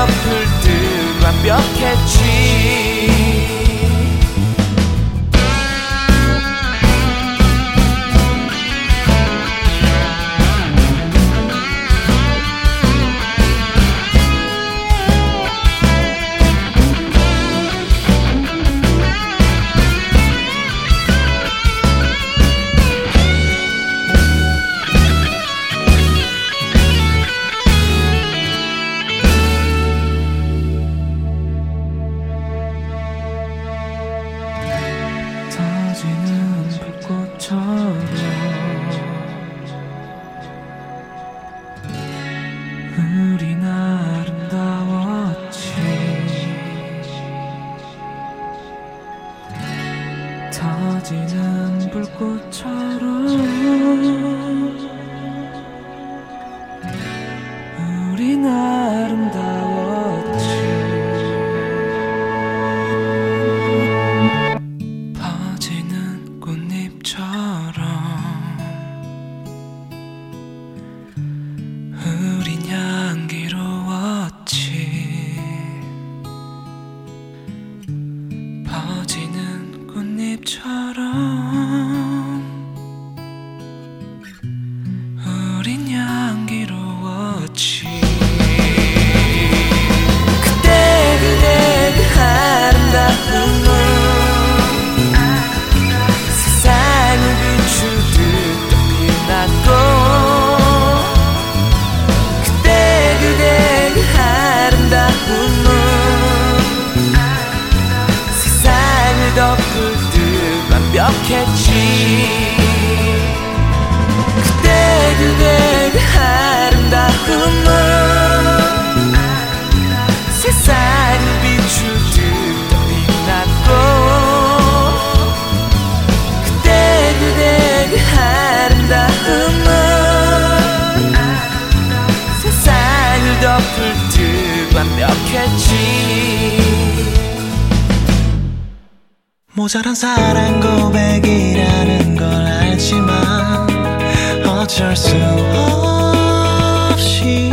아플 듯 완벽했지. 그때 그대 아름다움을 모자란 사랑 고백이라는 걸 알지만 어쩔 수 없이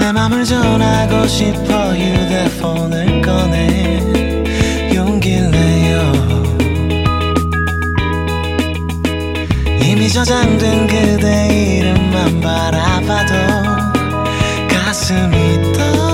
내 맘을 전하고 싶어 휴대폰을 꺼내 용기를 내요. 이미 저장된 그대 이름만 바라봐도 가슴이 떠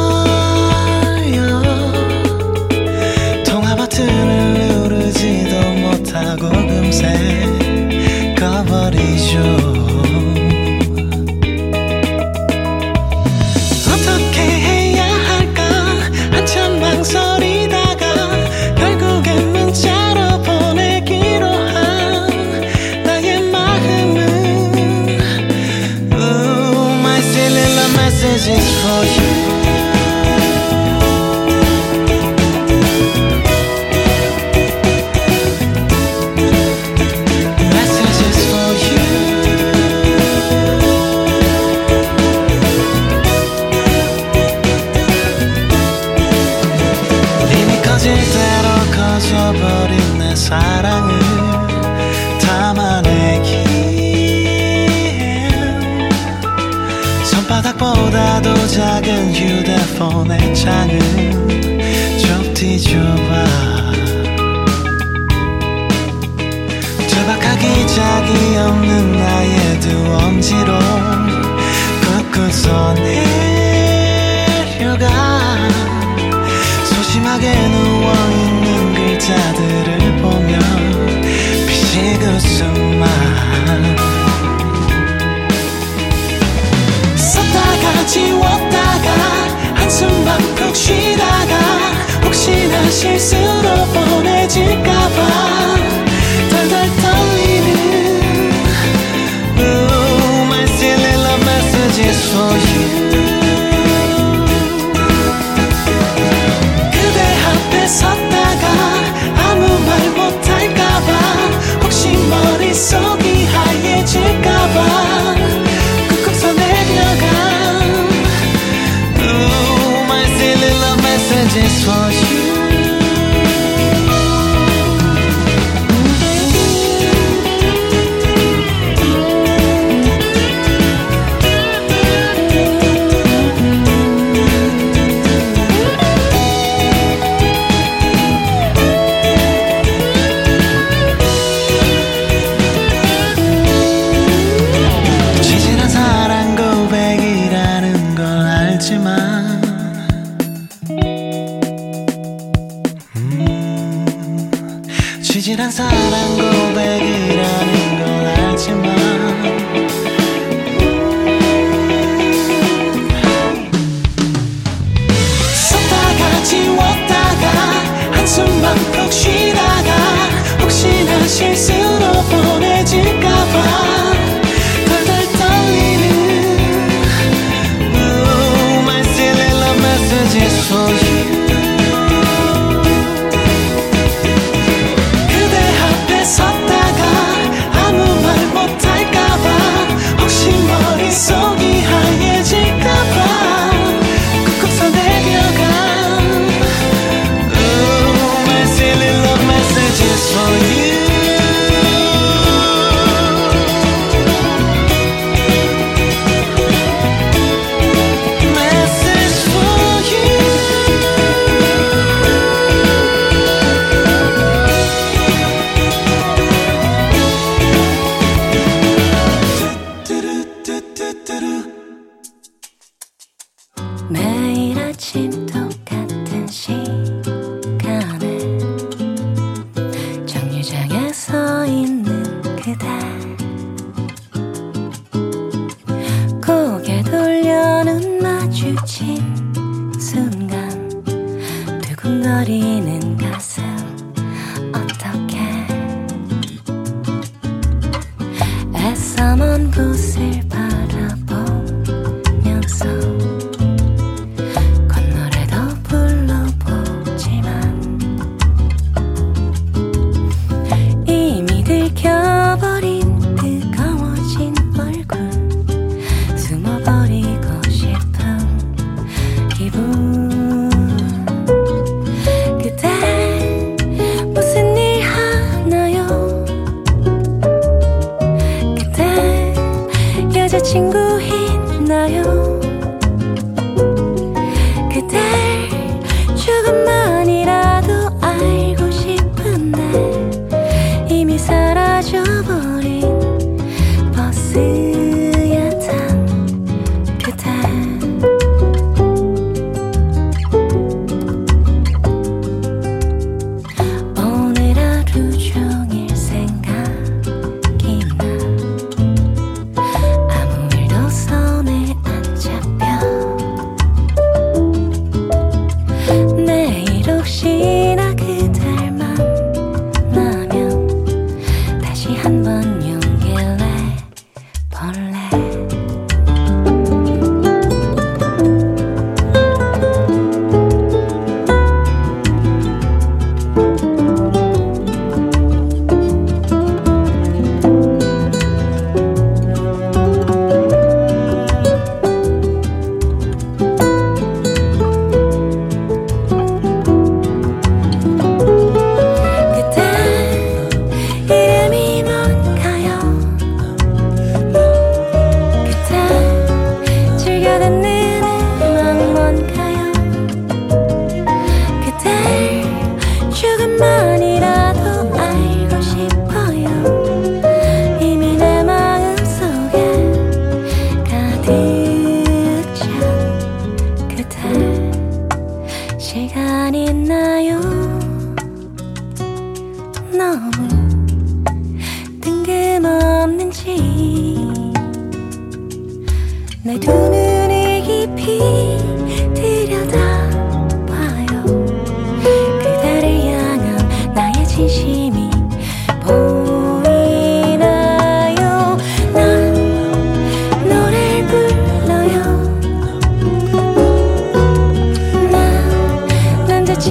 폰의 창을 좀 뒤져봐 절박하기 자기 없는 나의 두 엄지로 꿋꿋어 내려가 소심하게 누워있는 글자들을 보며 비시그 숨만. 썼다가 지웠다. 숨방푹 쉬다가 혹시나 실수로 보내질까봐. just for you.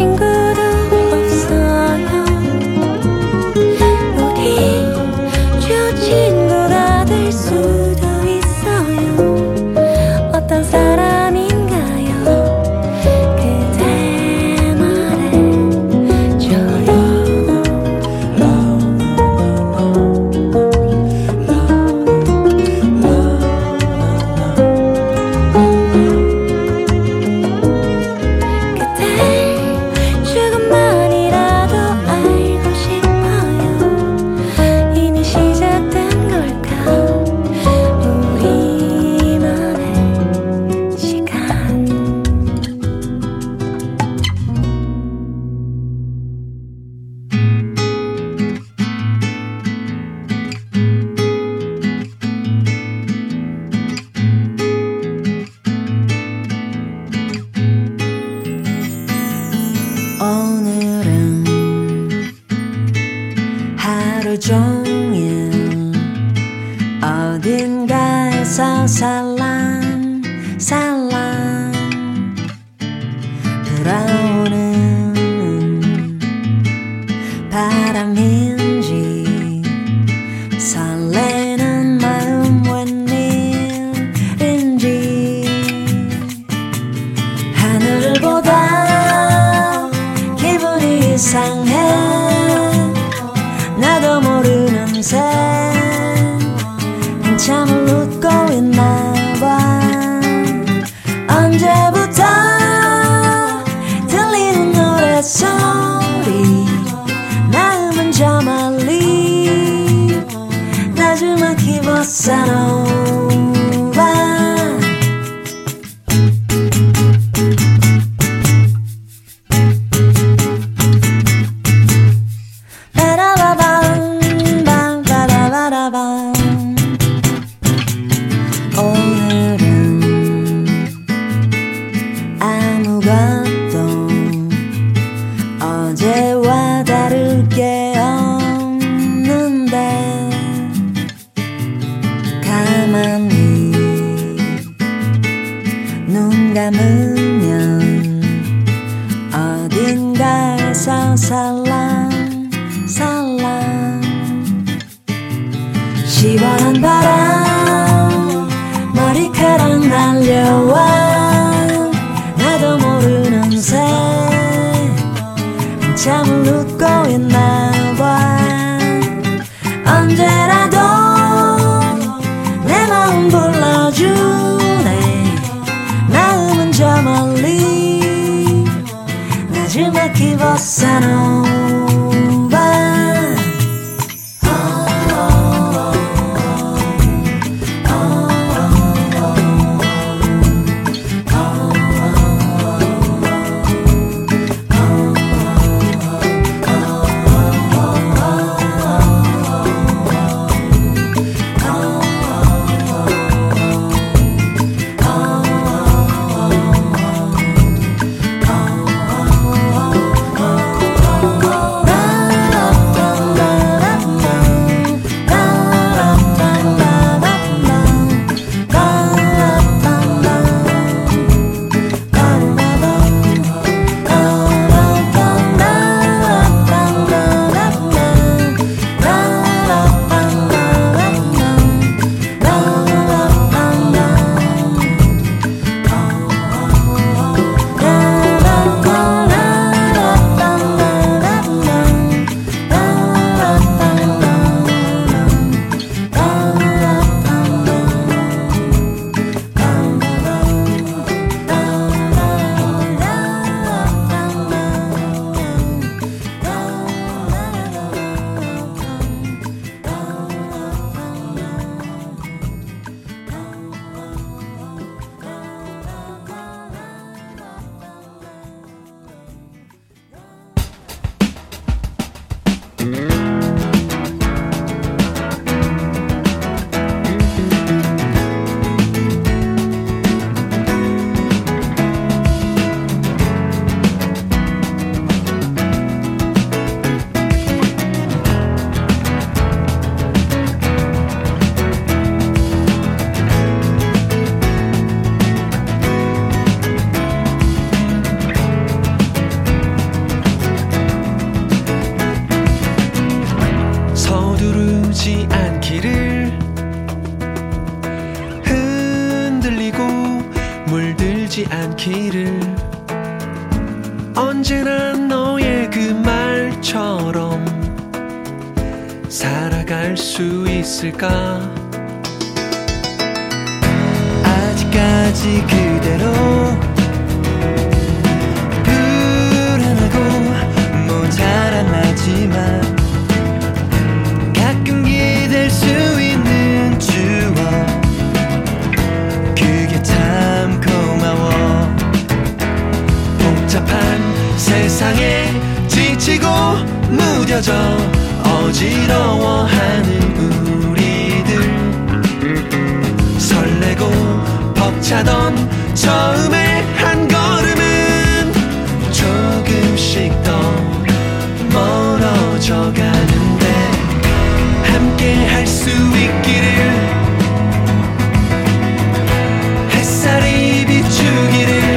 친구 복잡한 세상에 지치고 무뎌져 어지러워하는 우리들. 설레고 벅차던 처음에 한 걸음은 조금씩 더 멀어져 가는데 함께 할 수 있기를. 햇살이 비추기를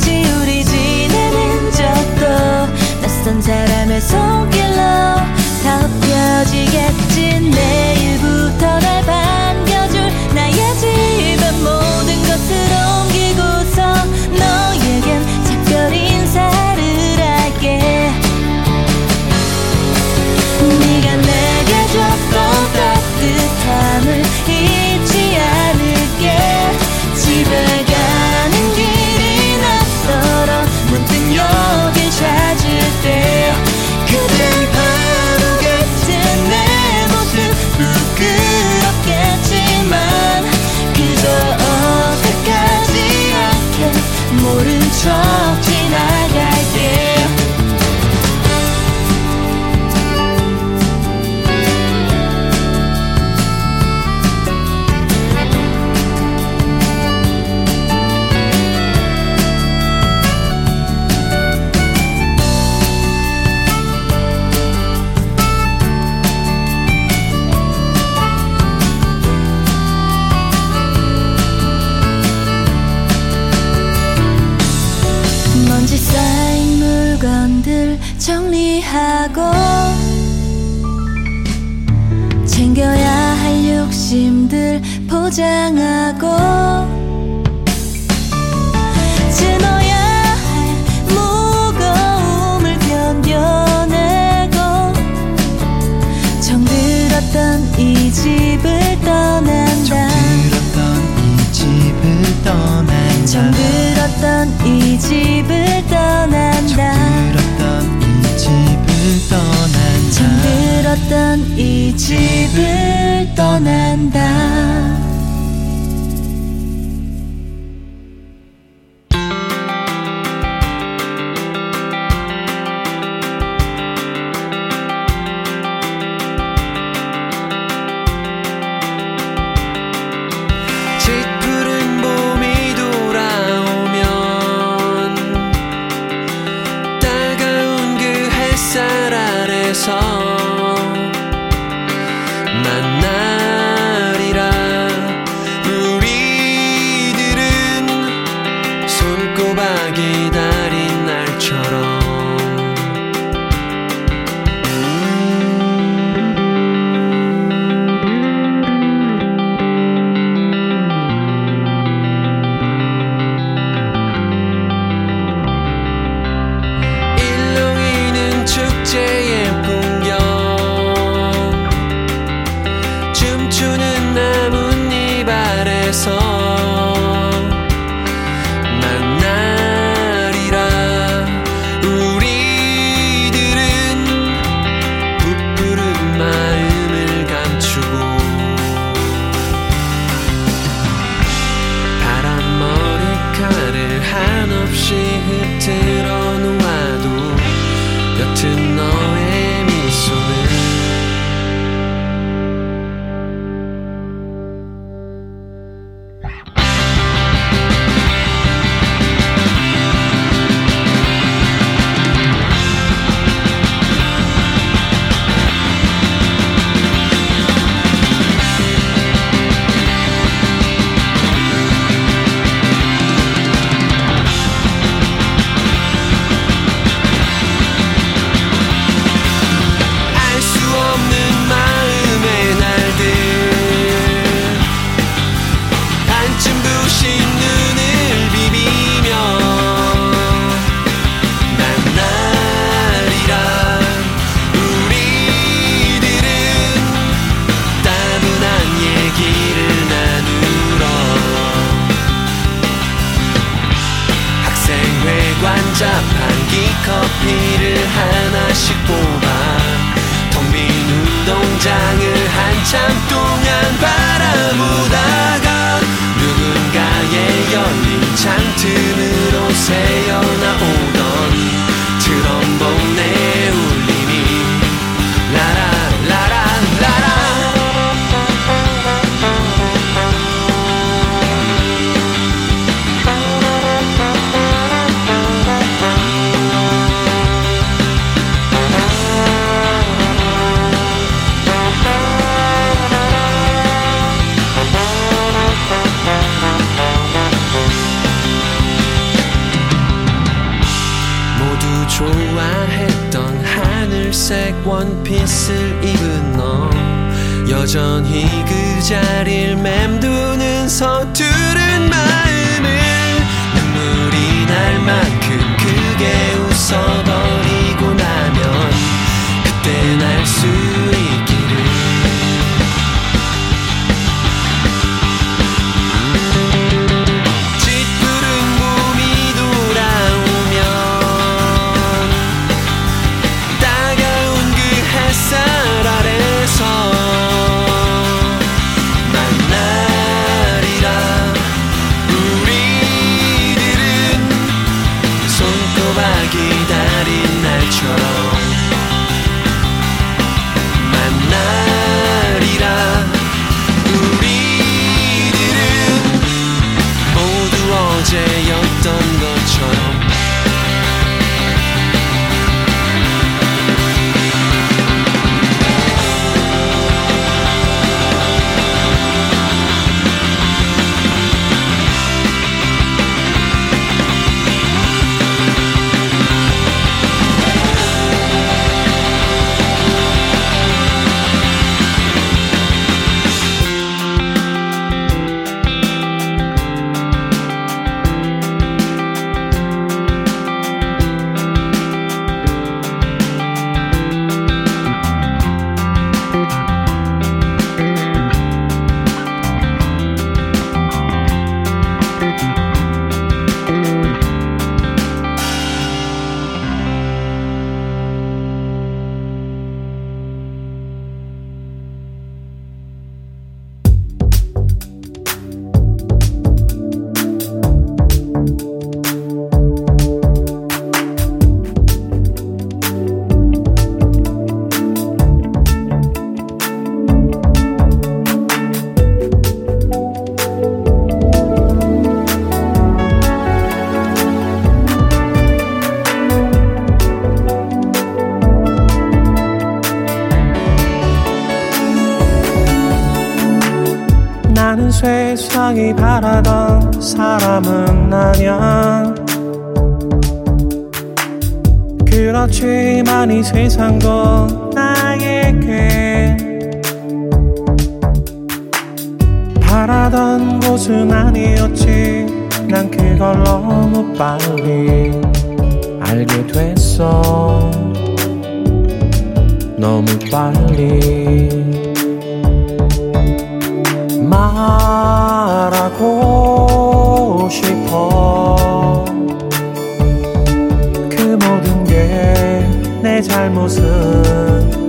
지우리 지내는 적도 낯선 사람의 손길로 덮여지겠다. 포장하고 이 집을 떠난다. 떠난다. 정들었던 정들었던 이 집을 떠난다. 그땐 세상이 바라던 사람은 아냐 그렇지만 이 세상도 나에게 바라던 곳은 아니었지. 난 그걸 너무 빨리 알게 됐어. 너무 빨리. 말 하고 싶어. 그 모든 게 내 잘못은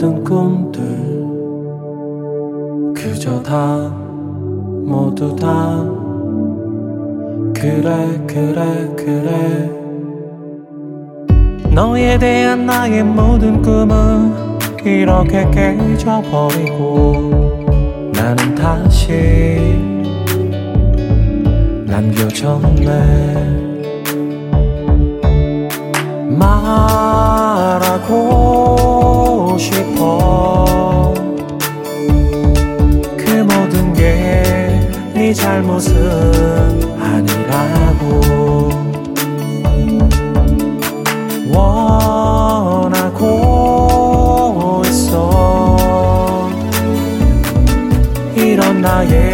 모든 꿈들. 그저 다 모두 다. 그래 그래 그래. 너에 대한 나의 모든 꿈은 이렇게 깨져버리고 나는 다시 남겨졌네. 말하고 싶어. 그 모든 게 네 잘못은 아니라고. 원하고 있어. 이런 나의